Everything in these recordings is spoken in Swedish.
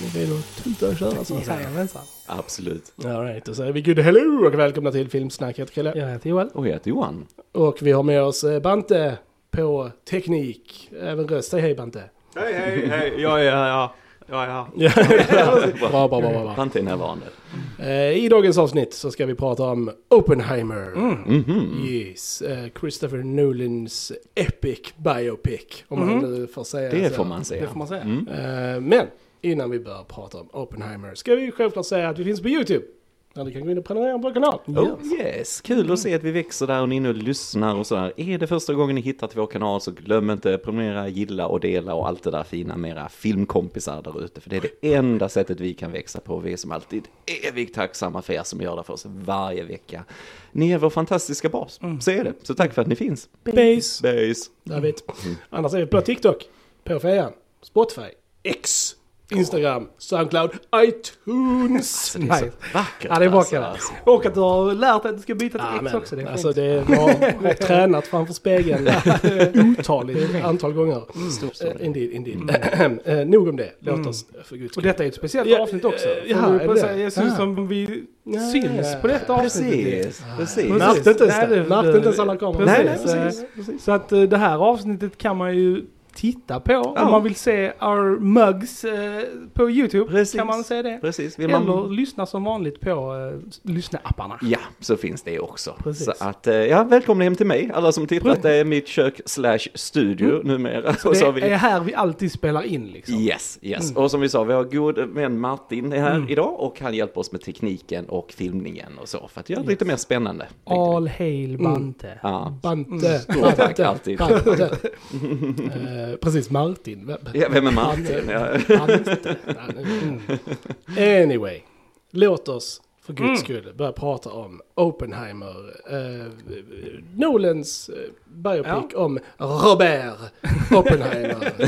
Ni är redo att tuta och köra så att säga? Jajamensan. Absolut. All right, då säger vi good hello och välkomna till Filmsnack. Jag heter Chrille. Jag heter Joel. Och jag heter Johan. Och vi har med oss eh, Bante på teknik. Även röst. Säg hej Bante. Hej, hej, hej. Ja. Jag är här. Ja, bra, bra, bra, bra, bra. Bante är närvarande. Eh, I dagens avsnitt så ska vi prata om Oppenheimer. Mhm. Yes, eh, Christopher Nolans epic biopic. Om man nu får säga Det får man säga. Det får man säga. Mm. Eh, men innan vi börjar prata om Oppenheimer ska vi självklart säga att vi finns på YouTube. Där du kan gå in och prenumerera på vår kanal. Oh yes, kul att se att vi växer där och ni nu lyssnar och sådär. Är det första gången ni hittar till vår kanal så glöm inte prenumerera, gilla och dela och allt det där fina med era filmkompisar där ute. För det är det enda sättet vi kan växa på. Vi är som alltid evigt tacksamma för er som gör det för oss varje vecka. Ni är vår fantastiska bas, så är det. Så tack för att ni finns. Base. Base. David. Annars är vi på TikTok, på Fejan, Spotify, X, Instagram, Soundcloud, iTunes. Det är så vackert Ja, det är bra alltså. Och att du har lärt dig att du ska byta till Ja, X men, också. Det är alltså fint. det jag har tränat framför spegeln otaligt antal gånger. Eh, Indeed, indeed. Eh, Nog om det, låt oss för guds Och detta är ett speciellt Ja, avsnitt också. är på det det? Jag syns Ah. som vi Ja, syns ja, på detta avsnittet. Precis. Märkte inte ens alla kameror. Nej, nej, Precis. Så att det här avsnittet kan man ju titta på Ja. om man vill se our mugs eh, på YouTube. Precis. Kan man se det. Precis. Vill man... Eller lyssna som vanligt på eh, lyssna-apparna. Ja, så finns det också. Precis. Så att, eh, ja, välkomna hem till mig, alla som tittat. Det är mitt kök slash studio numera. Och så Det vi... är här vi alltid spelar in liksom. Yes, yes. Och som vi sa, vi har god vän Martin är här Mm. idag och han hjälper oss med tekniken och filmningen och så för att göra det lite mer spännande. All hail Bante. Ja, Bante. Stort tack alltid. Bante. Eh, Precis, Martin. Vem- ja vem är Martin? Ja. Bante. Mm. Anyway, låt oss för Mm. guds skull börja prata om Oppenheimer. Eh, Nolans eh, biopic om Robert Oppenheimer.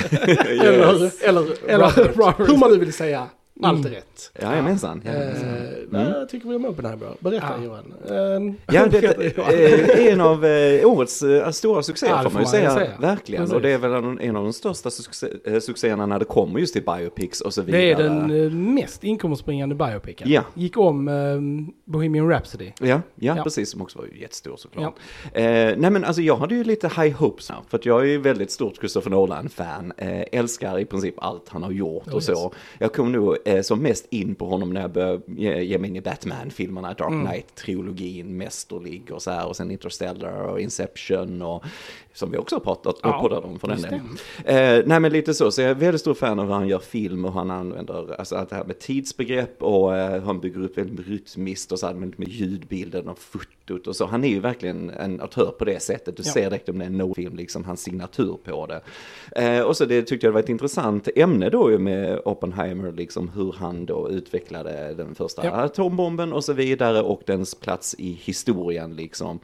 eller, eller, eller Robert. hur man nu vill säga. Allt är rätt. Jajamensan. jajamensan. Eh, Vad tycker vi om Oppenheimer? Berätta Ja. Johan. Eh, Ja, det är en av eh, årets eh, stora succéer Ja, får man ju säga. säga. Verkligen. Precis. Och det är väl en, en av de största succé, eh, succéerna när det kommer just till biopics och så vidare. Det är den eh, mest inkomstbringande biopicen. Ja. Gick om eh, Bohemian Rhapsody. Ja, ja, Ja. precis, som också var jättestor såklart. Eh, nej men alltså jag hade ju lite high hopes här, för att jag är ju väldigt stort Christopher Nolan-fan, eh, älskar i princip allt han har gjort Oh, och så. yes. Jag kom nog eh, som mest in på honom när jag började ge, mig in i Batman-filmerna, Dark Mm. Knight-trilogin, mästerlig och så här, och sen Interstellar och Inception och som vi också har pratat Ja, och poddat om för den. Eh, nej men lite så, så jag är väldigt stor fan av hur han gör film och han använder alltså allt det här med tidsbegrepp och eh, han bygger upp väldigt rytmiskt och så här med, ljudbilden och fotot och så. Han är ju verkligen en autör på det sättet. Du Ja. ser direkt om det är en no-film, liksom hans signatur på det. Eh, och så det tyckte jag var ett intressant ämne då ju med Oppenheimer, liksom hur han då utvecklade den första Ja. atombomben och så vidare och dens plats i historien liksom.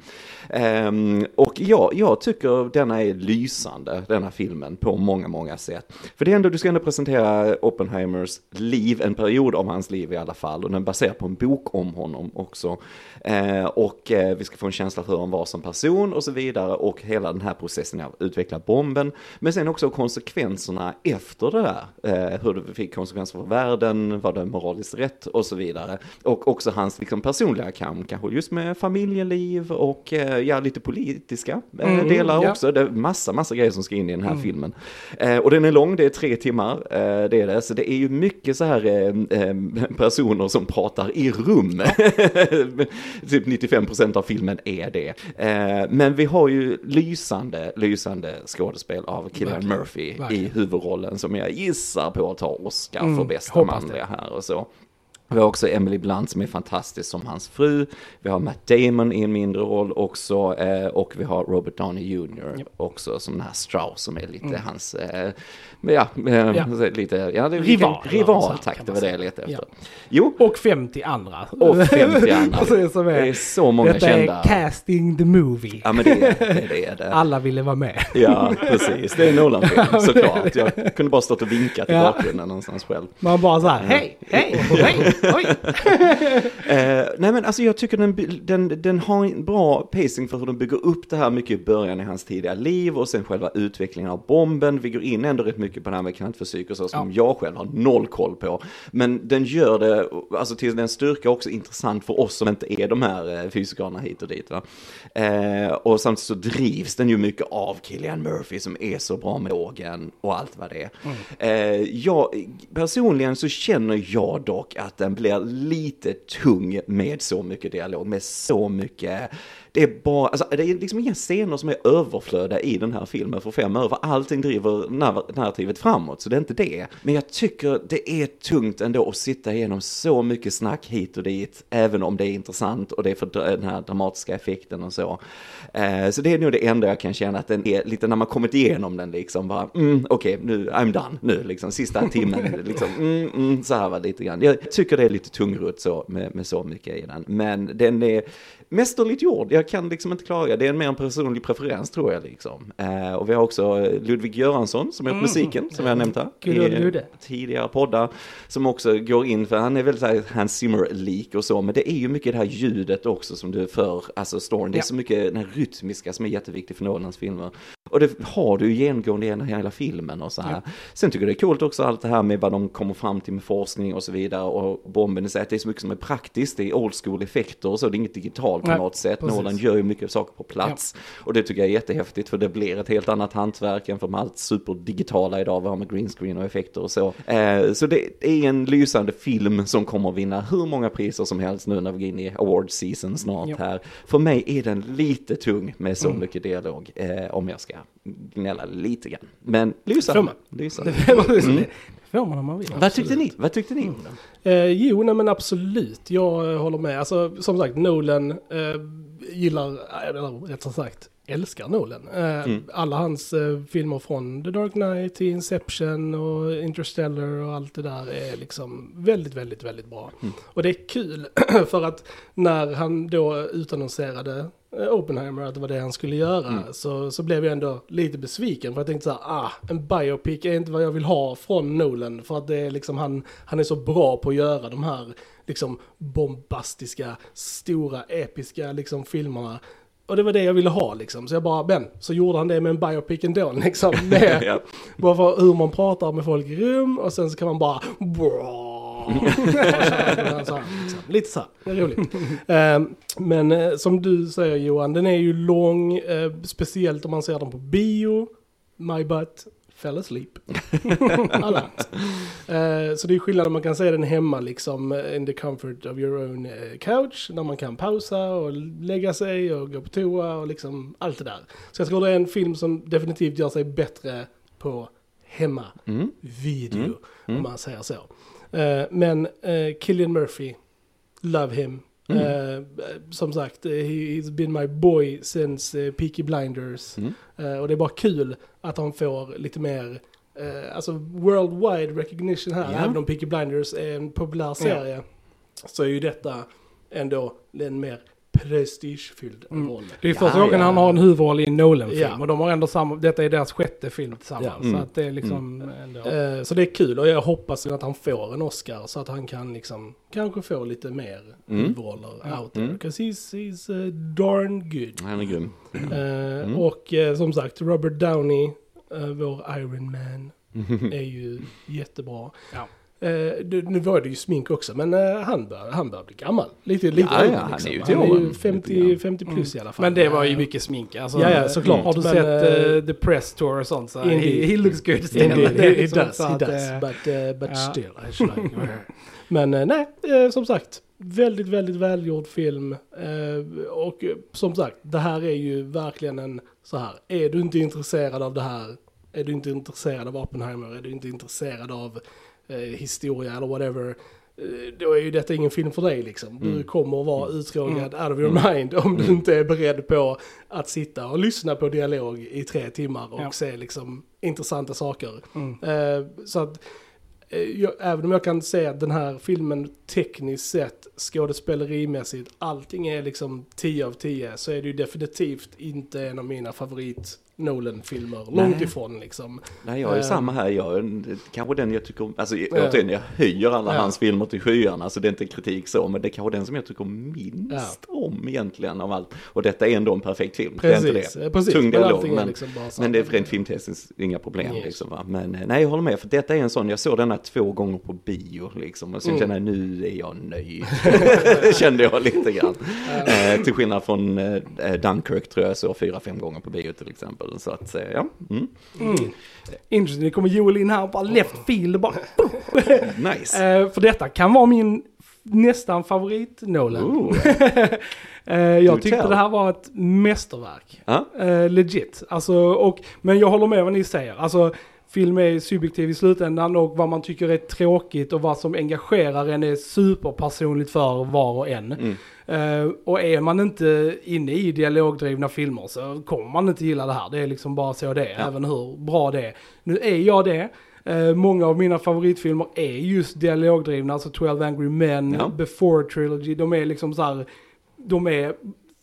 Ehm, och ja, jag tycker denna är lysande, denna filmen, på många, många sätt. För det är ändå, du ska ändå presentera Oppenheimers liv, en period av hans liv i alla fall, och den baserar på en bok om honom också. Eh, och eh, vi ska få en känsla för hur han var som person och så vidare, och hela den här processen av att utveckla bomben, men sen också konsekvenserna efter det där, eh, hur det fick konsekvenser för världen, var det moraliskt rätt och så vidare. Och också hans liksom, personliga kamp, kanske just med familjeliv och eh, ja, lite politiska eh, Mm, delar. Också. Det är massa, massa grejer som ska in i den här filmen. Eh, och den är lång, det är tre timmar, eh, det är det. Så det är ju mycket så här eh, eh, personer som pratar i rum. typ 95% av filmen är det. Eh, men vi har ju lysande, lysande skådespel av Verkligen, Murphy i verkligen. huvudrollen som jag gissar på att ta Oscar för Mm, bästa hoppas det. manliga här och så. Vi har också Emily Blunt som är fantastisk som hans fru. Vi har Matt Damon i en mindre roll också. Eh, och vi har Robert Downey Jr. Japp. också som den här Strauss som är lite hans, eh, ja, eh, Ja. lite, ja det Rival, så rival tack, kan det var det jag letade Ja. efter. Jo, Och 50 andra. och 50 andra. Precis, som Det är, är så många detta kända. är casting the movie. Ja men det det, det, är det. Alla ville vara med. Ja, precis. Det är en Nolan-film såklart. Jag kunde bara stått och vinkat i Ja. bakgrunden någonstans själv. Man bara så här, hej, hej, hej. Oj! Eh, nej men alltså jag tycker den, den, den har en bra pacing för hur den bygger upp det här mycket i början i hans tidiga liv och sen själva utvecklingen av bomben. Vi går in ändå rätt mycket på det här med kvantfysik och så som jag själv har noll koll på. Men den gör det, alltså till den styrka också intressant för oss som inte är de här eh, fysikerna hit och dit. Va? Eh, och samtidigt så drivs den ju mycket av Killian Murphy som är så bra med ågen och allt vad det är. Eh, jag, personligen så känner jag dock att den blir lite tung med så mycket dialog, med så mycket det är bara, alltså det är liksom inga scener som är överflödiga i den här filmen för fem öre, för allting driver narr- narrativet framåt, så det är inte det. Men jag tycker det är tungt ändå att sitta igenom så mycket snack hit och dit, även om det är intressant och det är för den här dramatiska effekten och så. Eh, så det är nog det enda jag kan känna att den är lite när man kommit igenom den liksom bara, mm, okej, nu, I'm done, nu liksom, sista timmen, liksom, mm, mm, så här var lite grann. Jag tycker det är lite tungrot så med, med så mycket i den, men den är mästerligt gjord, jag kan liksom inte klaga, det är en mer en personlig preferens tror jag liksom. Eh, och vi har också Ludvig Göransson som har gjort musiken, som jag har nämnt här. Old i tidigare poddar, som också går in, för han är väldigt så här Hans Zimmer-lik och så, men det är ju mycket det här ljudet också som du för, alltså storyn, det är Ja. så mycket den här rytmiska som är jätteviktig för Nolans filmer. Och det har du ju genomgående genom hela filmen och så här. Sen tycker jag det är coolt också allt det här med vad de kommer fram till med forskning och så vidare och bomben i sig, att det är så mycket som är praktiskt, det är old school effekter och så, det är inget digitalt på Nej, något sätt. precis. Nolan gör ju mycket saker på plats och det tycker jag är jättehäftigt för det blir ett helt annat hantverk än för med allt superdigitala idag, vi har med green screen och effekter och så. Eh, så det är en lysande film som kommer vinna hur många priser som helst nu när vi går in i award season snart Ja. här. För mig är den lite tung med så mycket dialog, eh, om jag ska gnälla lite grann. Men lysande. lysande. Det får man om man vill. Vad tyckte ni? Vad tyckte ni den? Eh, jo, nej men absolut. Jag eh, håller med. Alltså, som sagt, Nolan eh, gillar, eh, eller rättare sagt, älskar Nolan. Eh, Mm. Alla hans eh, filmer från The Dark Knight till Inception och Interstellar och allt det där är liksom väldigt, väldigt, väldigt bra. Mm. Och det är kul för att när han då utannonserade eh, Oppenheimer att det var det han skulle göra Mm. så, så blev jag ändå lite besviken för jag tänkte så här, ah, en biopic är inte vad jag vill ha från Nolan för att det är liksom han, han är så bra på att göra de här liksom bombastiska, stora, episka liksom filmerna. Och det var det jag ville ha liksom. Så jag bara, men, så gjorde han det med en biopic ändå liksom. Med, Ja. bara för hur man pratar med folk i rum och sen så kan man bara... så här, liksom. Lite så här, det är roligt. Ehm, Men eh, som du säger Johan, den är ju lång, eh, speciellt om man ser den på bio. My butt fell asleep. Alla. Eh, Så det är skillnad om man kan se den hemma liksom in the comfort of your own couch. När man kan pausa och lägga sig och gå på toa och liksom allt det där. Så jag tror det är en film som definitivt gör sig bättre på hemma Mm. video. Mm. om man säger så. Eh, men eh, Killian Murphy, love him. Mm. Eh, som sagt, he, he's been my boy since uh, Peaky Blinders. Mm. Eh, och det är bara kul att han får lite mer, alltså worldwide recognition här. Ja. Även om Peaky Blinders är en populär serie. Så är ju detta ändå en mer prestigefylld Mm. roll. Det är Ja, första gången ja. han har en huvudroll i en Nolan-film. Ja. Och de har ändå samma, detta är deras sjätte film tillsammans. Ja. Mm. Så att det är liksom ändå... Eh, Så det är kul och jag hoppas att han får en Oscar så att han kan liksom kanske få lite mer Mm. huvudroller Ja. out there. Mm. Because he's, he's uh, darn good. Han är grym. Eh, Mm. Och eh, som sagt, Robert Downey, eh, vår Iron Man, är ju jättebra. Ja. Eh, nu var det ju smink också, men eh, han, bör, han bör bli gammal. Lite, lite Ja, ja, han är liksom. ju till Han är ju lite 50, grann. 50 plus i alla fall. Men det var ju Eh, mycket smink. Alltså, Ja, ja, såklart. Har du Men, sett eh, The Press Tour och sånt så he, he looks good still. Indeed, he, he liksom does, så he att, does. But, uh, but ja. still, like Men eh, nej, som sagt, väldigt, väldigt välgjord film. Och som sagt, det här är ju verkligen en så här, är du inte intresserad av det här, är du inte intresserad av Oppenheimer, är du inte intresserad av historia eller whatever, eh, då är ju detta ingen film för dig liksom. Du Mm. kommer att vara uttråkad out of your mind om du inte är beredd på att sitta och lyssna på dialog i tre timmar och Ja. se liksom intressanta saker. Mm. Eh, så att, eh, jag, även om jag kan säga att den här filmen tekniskt sett, skådespelerimässigt, allting är liksom 10 av 10, så är det ju definitivt inte en av mina favorit Nolan-filmer, Nej. långt ifrån liksom. Nej, jag är Eh. samma här. Jag kanske den jag tycker om, alltså återigen, jag höjer alla Ja. hans filmer till skyarna, så det är inte kritik så, men det är kanske den som jag tycker minst om egentligen av allt. Och detta är ändå en perfekt film, det är Precis, inte det. precis. Tung Men dialog, är men, liksom så men det är rent filmtestens inga problem Yes. liksom. Men eh, nej, jag håller med, för detta är en sån, jag såg denna två gånger på bio liksom, och sen Mm. kände jag nu är jag nöjd. Kände jag lite grann. Eh, till skillnad från eh, Dunkirk tror jag så fyra, fem gånger på bio till exempel. Så att, eh, ja. Mm. Mm. Interesting, det kommer Joel in här och bara left field bara. Nice. Eh, för detta kan vara min nästan favorit Nolan. Eh, jag tyckte tell. det här var ett mästerverk. Eh, legit. Alltså, och, men jag håller med vad ni säger. Alltså, film är subjektiv i slutändan och vad man tycker är tråkigt och vad som engagerar en är superpersonligt för var och en. Mm. Eh, och är man inte inne i dialogdrivna filmer så kommer man inte gilla det här. Det är liksom bara så det är, Ja. även hur bra det är. Nu är jag det. Eh, många av mina favoritfilmer är just dialogdrivna, alltså 12 Angry Men, Ja. Before Trilogy, de är liksom så här, de är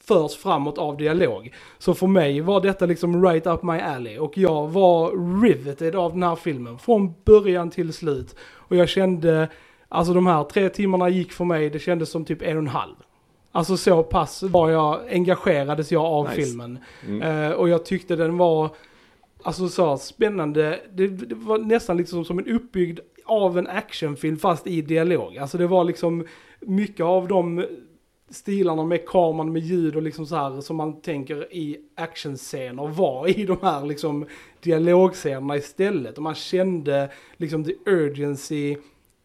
förs framåt av dialog. Så för mig var detta liksom right up my alley och jag var riveted av den här filmen från början till slut. Och jag kände, alltså de här tre timmarna gick för mig, det kändes som typ en och en halv. Alltså så pass var jag, engagerades jag av Nice. filmen. Mm. Eh, och jag tyckte den var, alltså så spännande, det, det var nästan liksom som en uppbyggd av en actionfilm fast i dialog. Alltså det var liksom mycket av de stilarna med kameran, med ljud och liksom så här som man tänker i actionscener var i de här liksom dialogscenerna istället. Och man kände liksom the urgency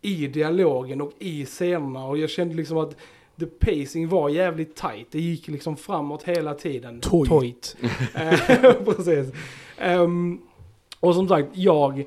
i dialogen och i scenerna och jag kände liksom att the pacing var jävligt tight. Det gick liksom framåt hela tiden. Toit. Toit. Eh, Precis. Ehm, och som sagt, jag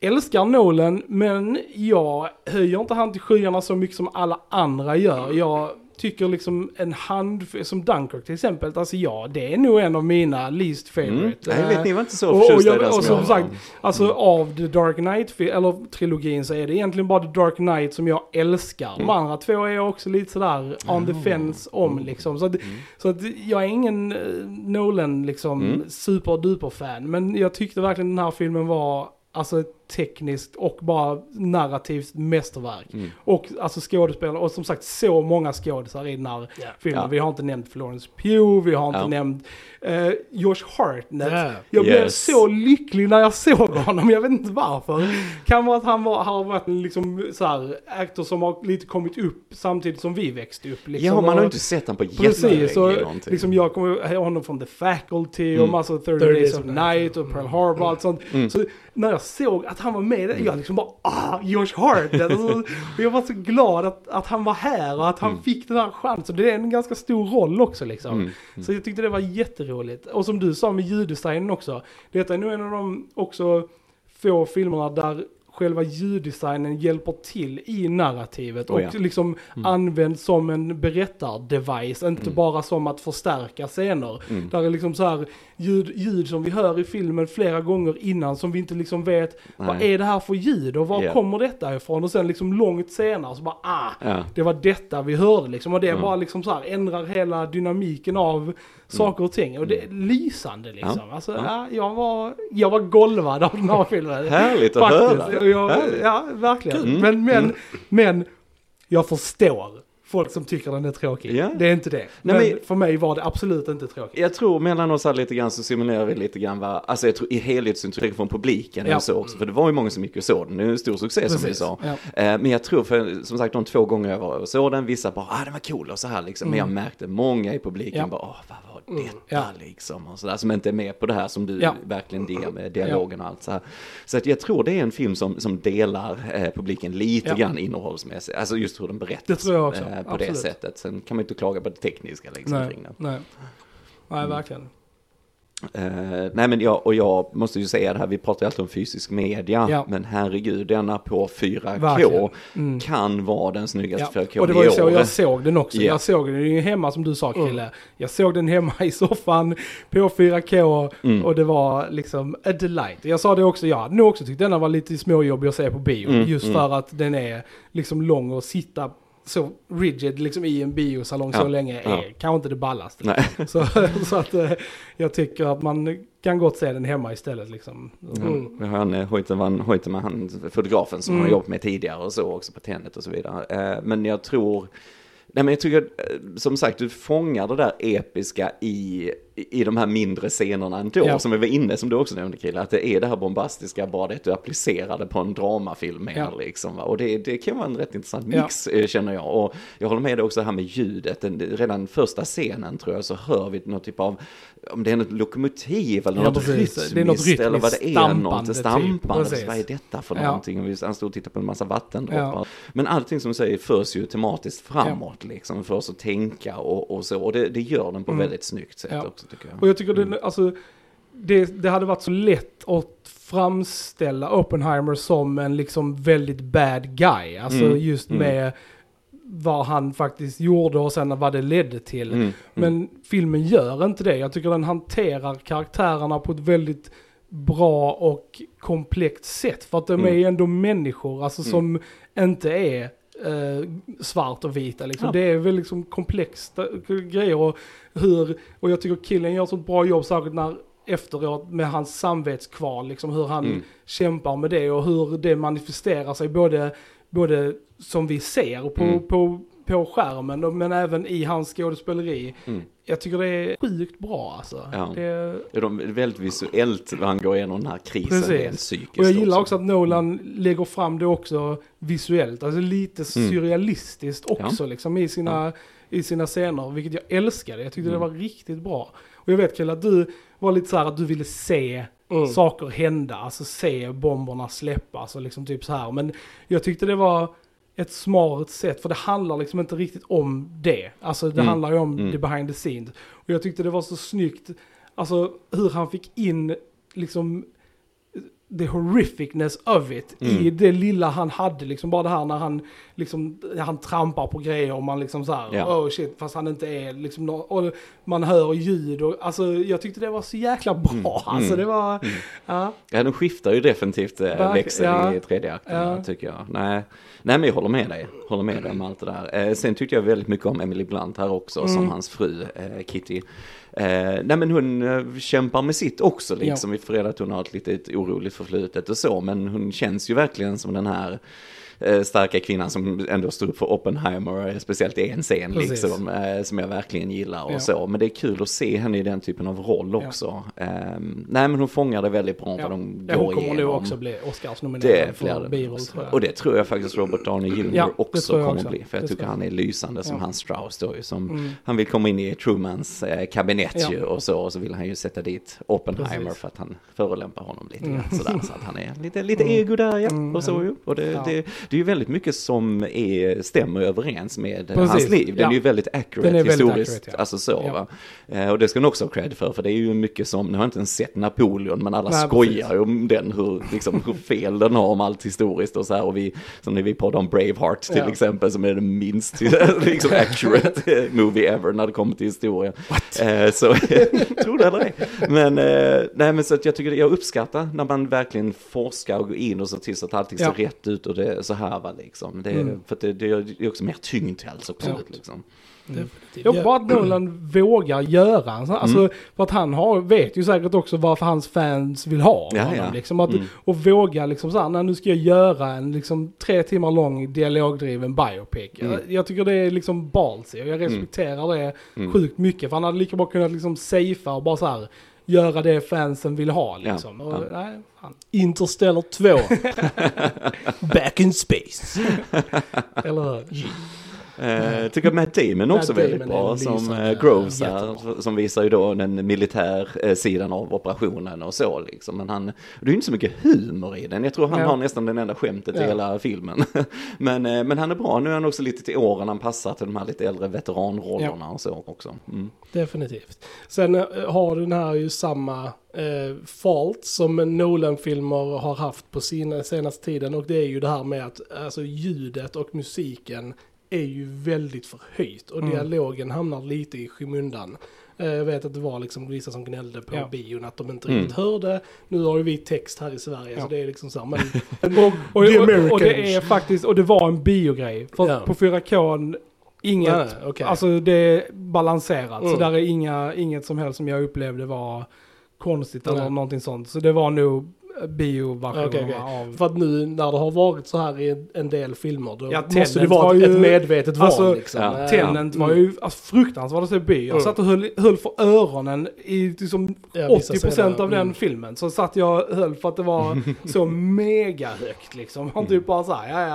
älskar Nolan, men jag höjer inte han till skyarna så mycket som alla andra gör. Jag tycker liksom en hand, som Dunkirk till exempel, alltså ja, det är nog en av mina least Mm. favorite. Nej, vet Eh, ni var inte så och, och, förtjusta i jag, den och som jag sagt, alltså Mm. av The Dark Knight, eller trilogin så är det egentligen bara The Dark Knight som jag älskar. De Mm. andra två är jag också lite sådär on the Ah. fence om liksom. Så att, Mm. så att jag är ingen eh, Nolan liksom Mm. superduper fan. Men jag tyckte verkligen den här filmen var alltså ett tekniskt och bara narrativt mästerverk. Mm. Och alltså skådespelare och som sagt så många skådisar i den här filmen. Ja. Vi har inte nämnt Florence Pugh, vi har inte Ja. nämnt eh, Josh Hartnett. Ja. Jag blev Yes. så lycklig när jag såg honom, jag vet inte varför. Kan vara att han var, har varit en liksom så här, actor som har lite kommit upp samtidigt som vi växte upp. Liksom. Ja, man har Och- inte sett den på Precis, jättelänge. och eller någonting. liksom jag kommer ihåg honom från The Faculty och Mm. massa 30, 30 Days of Night och Pearl Harbor och allt sånt. Mm. Så när jag såg att han var med, jag liksom bara ah, Josh Hartnett. Alltså, jag var så glad att, att han var här och att han Mm. fick den här chansen. Det är en ganska stor roll också liksom. Mm. Så jag tyckte det var jätteroligt. Och som du sa med ljuddesignen också. Detta är nog en av de också få filmerna där själva ljuddesignen hjälper till i narrativet Oh och ja. liksom används som en berättardevice, inte Mm. bara som att förstärka scener. Mm. Där är liksom så här ljud, ljud som vi hör i filmen flera gånger innan som vi inte liksom vet vad Nej. är det här för ljud och var Ja. kommer detta ifrån? Och sen liksom långt senare så bara ah, Ja. det var detta vi hörde liksom. Och det Mm. bara liksom så här ändrar hela dynamiken av saker och ting. Och det är lysande liksom. Alltså, Ja. ja. jag, var, jag var golvad av den här filmen. Härligt att Faktiskt. höra. Jag, Härligt. ja, verkligen. Kul. Men, men, Mm. men jag förstår folk som tycker den är tråkig. Ja. Det är inte det. Men, men- för mig var det absolut inte tråkigt. Jag tror mellan oss här lite grann så simulerar vi lite grann vad, alltså jag tror i helhetsintryck från publiken Ja. och så också, för det var ju många som gick och såg den, det är en stor succé som vi Precis. sa. Ja. Eh, Men jag tror, för som sagt de två gånger jag var och såg den, vissa bara, ah den var cool och så här liksom, men jag märkte många i publiken Ja. bara, åh vad var Mm, detta ja. liksom, och sådär, som inte är med på det här som du Ja. verkligen diggar med dialogen och allt så här. Så att jag tror det är en film som, som delar eh, publiken lite Ja. grann innehållsmässigt, alltså just hur den berättas Det eh, på absolut. det sättet. Sen kan man inte klaga på det tekniska liksom Nej, nej. nej, verkligen. Eh, nej men jag, och jag måste ju säga det här, vi pratar ju alltid om fysisk media, Ja. men herregud, denna på 4K Verkligen. Mm. kan vara den snyggaste Ja. 4K Och det var ju så år. jag såg den också. Ja. Jag såg den ju hemma som du sa Krille. Jag såg den hemma i soffan på 4K Mm. och det var liksom a delight. Jag sa det också, jag hade nog också tyckt denna var lite småjobbig att se på bio. Mm, Just mm. för att den är liksom lång och sitta så rigid liksom i en biosalong så Ja, länge är ja. kanske inte det ballaste. Nej. Så, så att eh, jag tycker att man kan gott se den hemma istället liksom. Mm. Har han eh, Hoytman, Hoytman, han fotografen som Mm. har jobbat med tidigare och så också på Tenet och så vidare. Eh, Men jag tror, nej men jag tycker, eh, som sagt, du fångar det där episka i, i de här mindre scenerna ändå, Ja. som vi var inne, som du också nämnde Krille, att det är det här bombastiska, bara det att du applicerar det på en dramafilm mer Ja. liksom. va. Och det, det kan vara en rätt intressant Ja. mix eh, känner jag. Och jag håller med dig också här med ljudet, Den- redan första scenen tror jag så hör vi någon typ av, om det är något lokomotiv eller Ja, något rytmiskt, Det är något eller vad det är, rytmiskt något stampande typ. Vad är detta för Ja. någonting? Och vi- stod och tittade på en massa vattendroppar. Ja. Men allting som du säger förs ju tematiskt framåt liksom, för oss att tänka och, och så. Och det, det gör den på Mm. väldigt snyggt sätt Ja. också tycker jag. Och jag tycker det, alltså, det, det hade varit så lätt att framställa Oppenheimer som en liksom väldigt bad guy. Alltså Mm, just mm. med vad han faktiskt gjorde och sen vad det ledde till. Mm, mm. Men filmen gör inte det. Jag tycker den hanterar karaktärerna på ett väldigt bra och komplext sätt. För att de Mm. är ändå människor, alltså Mm. som inte är eh, svart och vita. Liksom. Ja. Det är väl liksom komplexa grejer. Och, hur, och jag tycker killen gör så bra jobb, särskilt när efteråt med hans samvetskval, liksom hur han Mm. kämpar med det och hur det manifesterar sig både, både som vi ser på, Mm. på, på skärmen men även i hans skådespeleri. Mm. Jag tycker det är sjukt bra alltså. Ja. Det, Ja, de är väldigt visuellt när han går igenom den här krisen Precis. rent psykiskt. och jag gillar också att Nolan lägger fram det också visuellt, alltså lite Mm. surrealistiskt också liksom i sina, i sina scener, vilket jag älskade. Jag tyckte Mm. det var riktigt bra. Och jag vet Kjell att du var lite så här att du ville se Mm. saker hända, alltså se bomberna släppas och liksom typ så här. Men jag tyckte det var ett smart sätt, för det handlar liksom inte riktigt om det. Alltså det Mm. handlar ju om Mm. det behind the scenes. Och jag tyckte det var så snyggt, alltså hur han fick in liksom the horrificness of it i Mm. det lilla han hade, liksom bara det här när han liksom, han trampar på grejer och man liksom så här, Ja. oh shit, fast han inte är liksom, och man hör ljud och alltså jag tyckte det var så jäkla bra, Mm. alltså Mm. det var, Mm. ja, Ja, de skiftar ju definitivt eh, Verk- växel ja. i tredje akten, Ja. tycker jag. Nej. Nej, men jag håller med dig. Håller med dig om allt det där. Eh, sen tyckte jag väldigt mycket om Emily Blunt här också, som Mm. hans fru eh, Kitty. Eh, nej, men hon eh, kämpar med sitt också, liksom. Vi får reda att hon har ett litet oroligt förflutet och så, men hon känns ju verkligen som den här starka kvinnan som ändå står upp för Oppenheimer, eh, speciellt i en scen Precis. liksom, eh, som jag verkligen gillar och Ja. så. Men det är kul att se henne i den typen av roll också. Ehm, nej, men hon fångar det väldigt bra Ja. vad de ja, går hon kommer igenom. också bli Oscarsnominerad för biroll tror jag. Och det tror jag faktiskt Robert Downey Jr. Ja, också kommer också. bli. För jag Det tycker jag. han är lysande som Ja. hans Strauss då ju. Som, Mm. Han vill komma in i Trumans eh, kabinett Ja. ju och så. Och så vill han ju sätta dit Oppenheimer Precis. för att han förolämpar honom lite Mm. sådär. Så att han är lite, lite Mm. ego där ja. Mm, Och så ju. Och det, Ja. det, det är ju väldigt mycket som är, stämmer överens med Precis. hans liv. Den Ja. är ju väldigt accurate väldigt historiskt. accurate, ja. Alltså så Ja. Eh, och det ska han också ha cred för. För det är ju mycket som, nu har jag inte ens sett Napoleon men alla Nej, skojar precis. om den, hur, liksom, hur fel den har om allt historiskt och så här. Och vi, som när vi poddar om Braveheart till exempel, som är den minst liksom, accurate eh, movie ever när det kommer till historien. Eh, så, tror det eller ej. Men, eh, nej, men så att jag tycker, jag uppskattar när man verkligen forskar och går in och ser till så att allting ser rätt ut och det så här va liksom. Det, Mm. För att det, det är också mer tyngd till. Ja. Liksom. Jag hoppas bara att Nolan vågar göra en sån, alltså Mm. för att han har, vet ju säkert också varför hans fans vill ha Ja, honom. ja. Liksom, att, Mm. Och våga liksom såhär, när nu ska jag göra en liksom tre timmar lång dialogdriven biopic. Mm. Jag, jag tycker det är liksom ballsy och jag respekterar det Mm. sjukt mycket. För han hade lika bra kunnat liksom safea och bara så här göra det fansen vill ha liksom. Och, ja. nej, fan. Interstellar 2. Back in space. Eller hur? Eh, tycker Matt Damon också Matt väldigt bra är som eh, Groves här, som visar ju då den militär eh, sidan av operationen och så liksom. Men han, det är ju inte så mycket humor i den, jag tror han Ja. har nästan den enda skämtet i Ja. hela filmen. men, eh, men han är bra, nu är han också lite till åren, han passar till de här lite äldre veteranrollerna och så också. Mm. Definitivt. Sen eh, har den här ju samma eh, fault som Nolan-filmer har haft på sina senaste tiden och det är ju det här med att alltså, ljudet och musiken är ju väldigt förhöjt och Mm. dialogen hamnar lite i skymundan. Eh, Jag vet att det var liksom vissa som gnällde på Ja. bion att de inte Mm. riktigt hörde. Nu har ju vi text här i Sverige Ja. så det är liksom så här, men... Och, och, och, och det är faktiskt, och det var en biogrej. För Ja. på 4K, inget, Nej, nej, okej. alltså det är balanserat. Så Mm. där är inga, inget som helst som jag upplevde var konstigt eller Nej. någonting sånt. Så det var nog bioversionerna Okej, okej. av... För att nu när det har varit så här i en- del filmer då Ja, måste det vara var ett, ju- ett medvetet val alltså, liksom. ja, Eh, Tenant var mm. ju alltså, fruktansvärt att se bio. Jag Mm. satt och höll, höll för öronen i liksom Ja, vissa 80% scener, av den mm. filmen. Så satt jag och höll för att det var så mega högt liksom. Man typ bara såhär, ja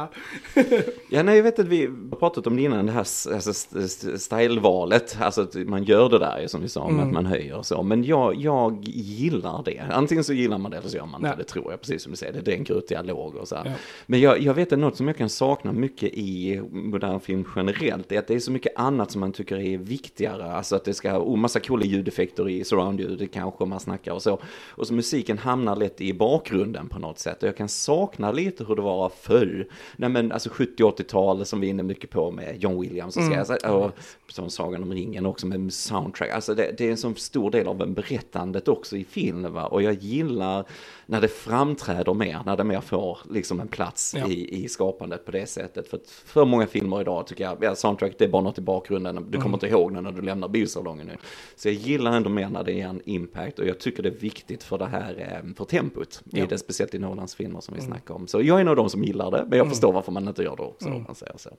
ja. Ja, nej, jag vet att vi har pratat om det innan, det här alltså, st- st- stylevalet. Alltså att man gör det där som vi sa, Mm. att man höjer och så. Men jag, jag gillar det. Antingen så gillar man det eller så gör man Nej. Det, tror jag. Precis som du säger, det dränker ut dialog och så här. Ja. Men jag, jag vet att något som jag kan sakna mycket i modern film generellt är att det är så mycket annat som man tycker är viktigare. Alltså att det ska ha oh, massa coola ljudeffekter i surround-ljudet kanske man snackar och så. Och så musiken hamnar lätt i bakgrunden på något sätt. Och jag kan sakna lite hur det var förr. Nej men alltså 70-80-tal som vi är inne mycket på med John Williams och, Mm. så, alltså, och som Sagan om ringen också med soundtrack. Alltså det, det är en så stor del av berättandet också i film va. Och jag gillar när det framträder mer, när det mer får liksom en plats Ja. i, i skapandet på det sättet. För för många filmer idag tycker jag, ja, soundtrack det är bara något i bakgrunden, du kommer inte ihåg det när du lämnar biosalongen nu. Så jag gillar ändå mer när det är en impact och jag tycker det är viktigt för det här, eh, för tempot, i Ja. det, speciellt i Nolans filmer som vi snackar om. Så jag är en av de som gillar det, men jag förstår varför man inte gör det också, om man säger så.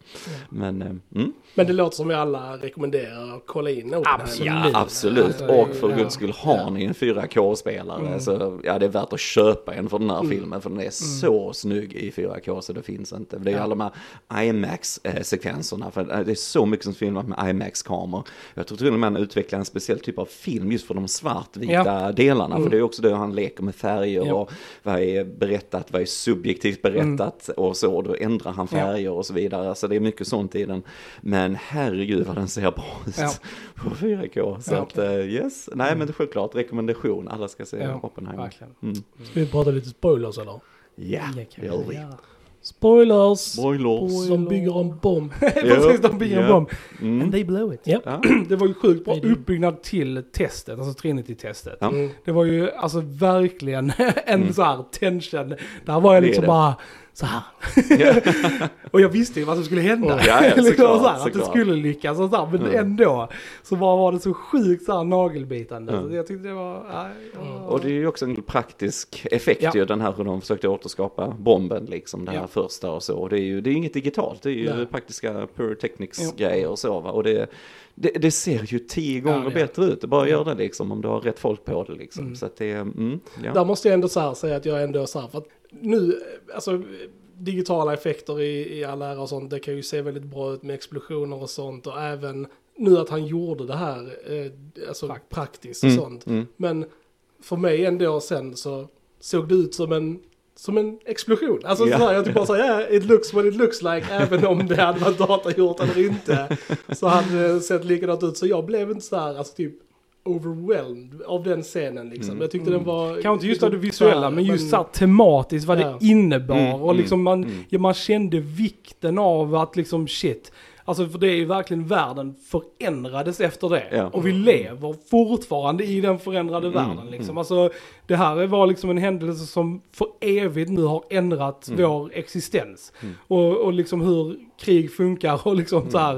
Men, eh, mm. Men det låter som vi alla rekommenderar att kolla in. Absolut. Ja, absolut. Och för guds skull, har ni en 4K-spelare så ja, det är värt att köpa en för den Mm. här filmen. För den är så snygg i 4K så det finns inte. Det är ju alla de här IMAX-sekvenserna. För det är så mycket som filmat med IMAX-kameror. Jag tror till och med han utvecklar en speciell typ av film just för de svartvita Ja. delarna. För det är också det han leker med färger Ja. och vad är berättat, vad är subjektivt berättat och så. Då ändrar han färger och så vidare. Så det är mycket sånt i den. Men herregud vad den ser bra ut Ja. på 4K. Så Ja. att eh, yes, nej men självklart rekommendation, alla ska se Ja, Oppenheimer. verkligen. Mm. Ska vi prata lite spoilers eller? Ja, det gör vi. Spoilers! Spoilers. Som bygger en bomb. Precis, de bygger en bomb. Mm. And they blow it. Ja. Ja. Det var ju sjukt bra uppbyggnad till testet, alltså Trinity-testet. Ja. Mm. Det var ju alltså verkligen en Mm. så här tension. Där var jag liksom det. bara så här. Ja. och jag visste ju vad som skulle hända. Ja, ja, Liksom såklart, så här, att det skulle lyckas och så här, men Mm. ändå så bara var det så sjukt så här nagelbitande. Mm. Så jag tyckte det var... ja. Och det är ju också en praktisk effekt Ja. ju, den här hur de försökte återskapa bomben liksom, det här Ja. första och så. Och det är ju det är inget digitalt, det är ju Nej. praktiska pyrotechnics grejer och så va. Och det, det, det ser ju tio gånger bättre ut, det bara gör det liksom om du har rätt folk på det liksom. Mm. Så att det, mm, ja. Där måste jag ändå så här säga att jag ändå så här, för att nu, alltså digitala effekter i, i all ära och sånt, det kan ju se väldigt bra ut med explosioner och sånt och även nu att han gjorde det här, eh, alltså praktiskt och Mm, sånt. mm. Men för mig ändå sen så såg det ut som en som en explosion. Alltså Ja. så här, jag typ bara säger yeah, it looks what it looks like, även om det hade varit datagjort eller inte. Så hade det sett likadant ut. Så jag blev inte så här, alltså typ overwhelmed av den scenen liksom. Mm. Jag tyckte den var... Kanske inte just av det visuella, men just så här tematiskt vad Ja. det innebar. Mm, och liksom man, mm, mm. ja, man kände vikten av att liksom shit. Alltså för det är ju verkligen världen förändrades efter det. Ja. Och vi lever fortfarande i den förändrade Mm, världen. Liksom. mm. Alltså det här var liksom en händelse som för evigt nu har ändrat Mm. vår existens. Mm. Och, och liksom hur krig funkar och liksom så här.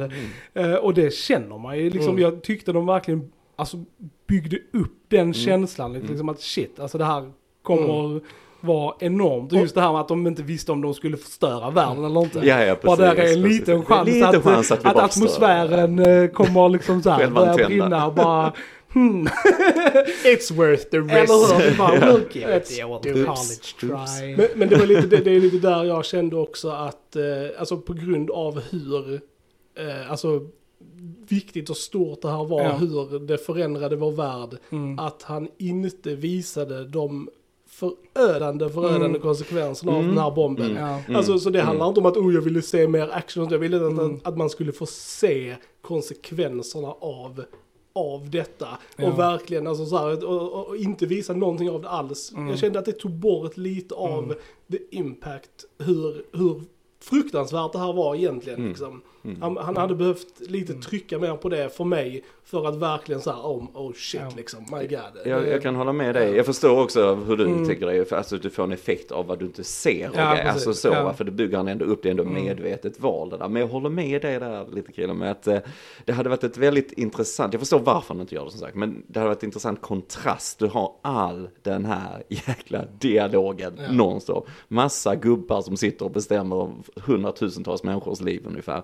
Mm. Eh, och det känner man ju. Liksom, Mm. Jag tyckte de verkligen alltså, byggde upp den Mm. känslan. Liksom att shit, alltså det här kommer vara enormt. Och just det här med att de inte visste om de skulle förstöra världen eller inte. Ja, ja, Bara precis. där är en liten chans, liten att, chans att, att bara atmosfären eh, kommer liksom så här börja brinna och bara hmm. It's worth the risk. Eller hur? Bara, we'll give it It's- a old oops, college try. Men, men det var lite, det, det är lite där jag kände också att, eh, alltså på grund av hur, eh, alltså viktigt och stort det här var, Ja. hur det förändrade vår värld, Mm. att han inte visade de förödande, förödande Mm. konsekvenserna av Mm. den här bomben. Mm. Ja. Mm. Alltså, så det handlar Mm. inte om att oh, jag ville se mer action, jag ville att, Mm. att man skulle få se konsekvenserna av, av detta. Ja. Och verkligen, alltså, så här, och, och, inte visa någonting av det alls. Jag kände att det tog bort lite av the impact, hur, hur fruktansvärt det här var egentligen. Mm. Liksom. Mm. Han, han hade behövt lite trycka mer på det för mig för att verkligen säga oh, oh shit Ja. liksom, my god. Jag, jag kan hålla med dig. Jag förstår också hur du Mm. tycker det. För alltså, du får en effekt av vad du inte ser. Ja, det, alltså så, Ja. För det bygger han ändå upp. Det är ändå Mm. medvetet val det där. Men jag håller med dig där lite killen med att eh, det hade varit ett väldigt intressant, jag förstår varför han inte gör det som sagt. Men det hade varit intressant kontrast. Du har all den här jäkla dialogen Ja. nonstop. Massa gubbar som sitter och bestämmer hundratusentals människors liv ungefär.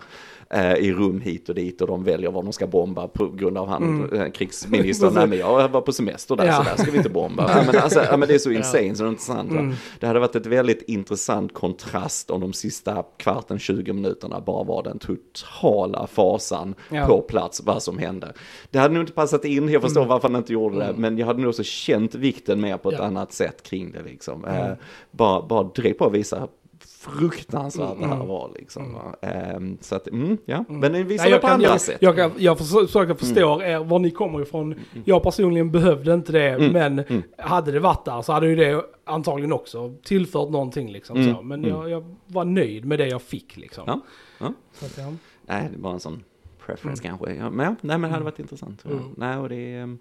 Eh, I rum hit och dit och de väljer vad de ska bomba på grund av han, Mm. eh, krigsministern. Nej men jag var på semester där Ja. så där ska vi inte bomba. Ja, men, alltså, ja, men det är så insane så det är intressant. Mm. Det hade varit ett väldigt intressant kontrast om de sista kvarten, 20 minuterna bara var den totala fasan Ja. på plats, vad som hände. Det hade nog inte passat in, jag förstår Mm. varför han inte gjorde det, Mm. men jag hade nog också känt vikten mer på ett Ja. annat sätt kring det liksom. Mm. Eh, bara, bara direkt på att visa fruktansvärt det här Mm. var liksom. Mm. Ehm, så att, mm, ja, Mm. men visar Nej, det jag, på kan, andra jag, sätt. jag, kan, jag försöker försöker förstå er, var ni kommer ifrån. Jag personligen behövde inte det, Mm, men mm. hade det varit där så hade ju det antagligen också tillfört någonting liksom. Mm, Så. Men mm. jag, jag var nöjd med det jag fick liksom. Ja, ja. Att, ja. Nej, det var en sån preference kanske. Men nej men det hade varit intressant. Mm. Nej, och det är,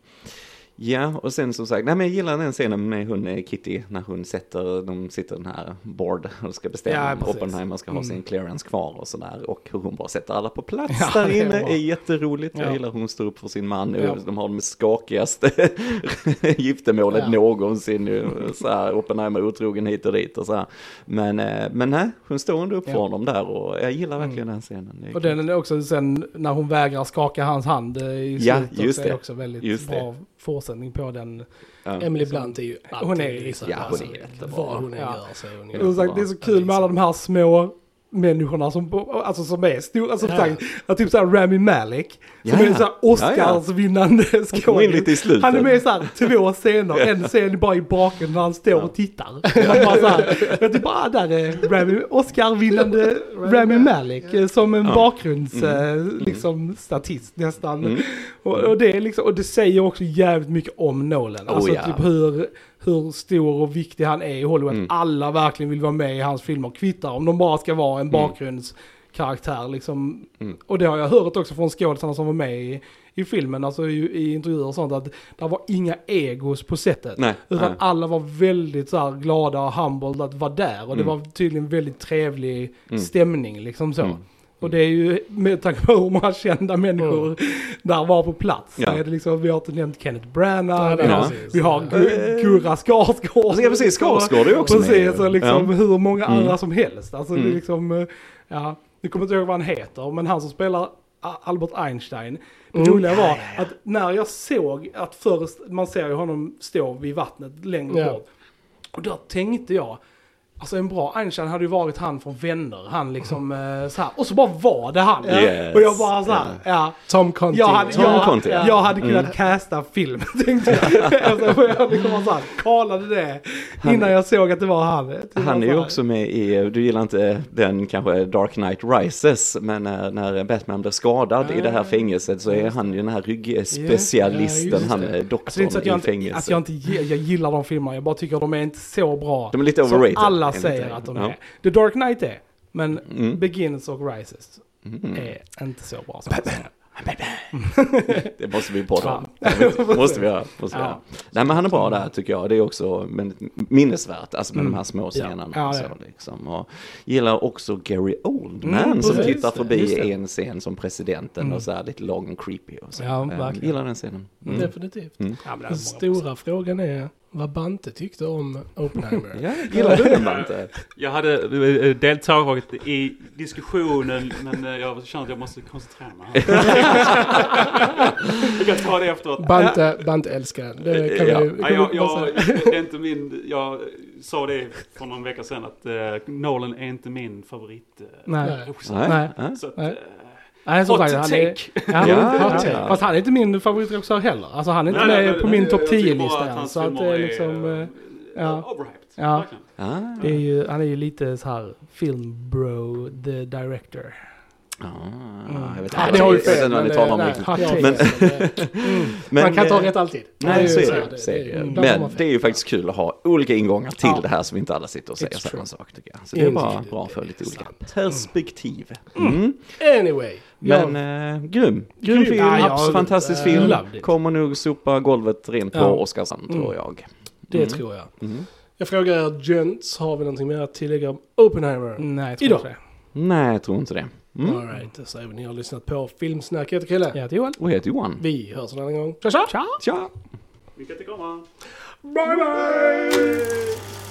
Ja, och sen som sagt, nej men jag gillar den scenen med hon eh, Kitty när hon sätter, de sitter den här board och ska bestämma Ja, om. Oppenheimer ska ha Mm. sin clearance kvar och sådär. Och hur hon bara sätter alla på plats Ja, där det är inne bra. är jätteroligt. Jag Ja. gillar hur hon står upp för sin man. Ja. De har de skakigaste giftermålet Ja. någonsin. Så här, Oppenheimer otrogen hit och dit och så här. Men, eh, men nej, hon står ändå upp för Ja. honom där och jag gillar verkligen Mm. den scenen. Det är Och den är också sen när hon vägrar skaka hans hand eh, i Ja, slutet just också, är det. också väldigt Just det. Fortsättning på den. Ja. Emily Blunt är ju alltid Hon är- risad. ja, hon är Alltså, jättebra. Vad hon än Ja. gör så är hon ju sagt, det är så kul med alla de här små människorna som, alltså som är stora, som Ja. sagt, ja, typ såhär Rami Malek, som Ja, är ja. såhär Oscarsvinnande Kom in skådis. Han är med i såhär två scener, en scen bara i bakgrunden när han står och tittar. Han bara såhär, jag typ bara, där är Rami, Oscar-vinnande Rami Malek eh, som en Ja. bakgrunds, Mm. eh, liksom statist nästan. Mm. Och, och, det är liksom, och det säger också jävligt mycket om Nolan. Oh, alltså ja. typ hur, hur stor och viktig han är i Hollywood. Mm. Alla verkligen vill vara med i hans filmer. Kvittar om de bara ska vara en bakgrundskaraktär liksom. Mm. Och det har jag hört också från skådisarna som var med i, i filmen, alltså i, i intervjuer och sånt, att det var inga egos på sättet. Nej, Utan nej. alla var väldigt så här glada och humbled att vara där. Och det Mm. var tydligen väldigt trevlig Mm. stämning liksom så. Mm. Och det är ju med tanke på hur många kända människor där var på plats. Ja. Så är det liksom, vi har inte nämnt Kenneth Branagh, Ja, vi har, precis. vi har Gu- Gurra Skarsgård. Ja, precis, Skarsgård är också med. Precis, och liksom Ja. hur många Mm. andra som helst. Alltså det är Mm. liksom, eh, ja, nu kommer jag inte ihåg vad han heter, men han som spelar Albert Einstein. Det Mm. roliga var att när jag såg att först, man ser ju honom stå vid vattnet längre Ja. bort. Och då tänkte jag, alltså en bra Einstein hade ju varit han från Vänner. Han liksom eh, så här, och så bara var det han. Yes. Och jag bara så här, Ja. ja. Tom Conti. Jag hade, Tom jag, Conti, ja. jag hade kunnat Mm. casta film, tänkte jag. alltså, jag liksom så här, kollade det Han- innan jag såg att det var han. Det var Han är ju också med i, du gillar inte den kanske Dark Knight Rises, men när, när Batman blir skadad i det här fängelset så är han ju den här ryggspecialisten, Ja, just han det. är Alltså, det är inte så doktorn att jag i fängelset. att jag inte jag gillar de filmerna, jag bara tycker att de är inte så bra. De är lite overrated. Alla säger att de Ja. är. The Dark Knight är, men Mm. Begins och Rises Mm. är inte så bra. Som Det måste vi podda om. Ja. Det måste vi göra. Måste vi Ja. göra. Nej men han är bra där tycker jag. Det är också men, minnesvärt, alltså med Mm. de här små scenerna. Ja, och så, liksom. och gillar också Gary Oldman Mm, som tittar förbi en scen som presidenten Mm. och så här lite lång och creepy. Och så. Ja, Eh, verkligen. Gillar den scenen. Mm. Definitivt. Mm. Den många stora frågan är vad Bante tyckte om Oppenheimer. Ja, gillar du den Bante? Jag hade eh, deltagit i diskussionen men eh, jag känner att jag måste koncentrera mig. jag kan ta det efteråt. Bante, Bante älskar den. Det kan Ja. vi, kan jag, jag, det är inte min, jag sa det för någon vecka sedan att eh, Nolan är inte min favorit. Uh, Nej. Nej. Nej. Ja. Så att, Nej. Eh, Nej, som hot sagt, han är, take. ja, Ja, ja, ja. Fast han är inte min favoritregissör heller. Alltså han är inte Nej, med nej, på nej, min topp jag tycker 10-lista bara att än. Så att det filmer är liksom... är, eh, eh, ja. Ja. Ah. Det är ju, han är ju lite så här film bro, the director. Ah, jag vet Ja, inte ni har ju jag vet inte vad ni men, talar om eh, riktigt. Men- eh, Man kan inte ha eh, rätt alltid. Nej, så är det, ju så är det. man Men det är ju faktiskt kul att ha olika ingångar till Ja. det här som inte alla sitter och säger samma sak tycker jag. Så det är bara bra få lite olika perspektiv. Mm. Anyway. Men ja, eh, grym, grym Grym. film, Ja, ja, fantastisk eh, film. Kommer nog sopa golvet rent på Ja. Oskarshamn Mm. tror jag. det Mm. tror jag. Mm. Jag frågar er gents, har vi någonting mer att tillägga om Oppenheimer? Nej, jag tror Idag. inte det. Nej, jag tror inte det. Mm. Alright, så även ni har lyssnat på Filmsnack. Jag heter Chrille. Jag heter Johan. Och jag heter Johan. Vi hörs en annan gång. Tja tja! Ciao! Tja! Lycka till komma! Bye bye!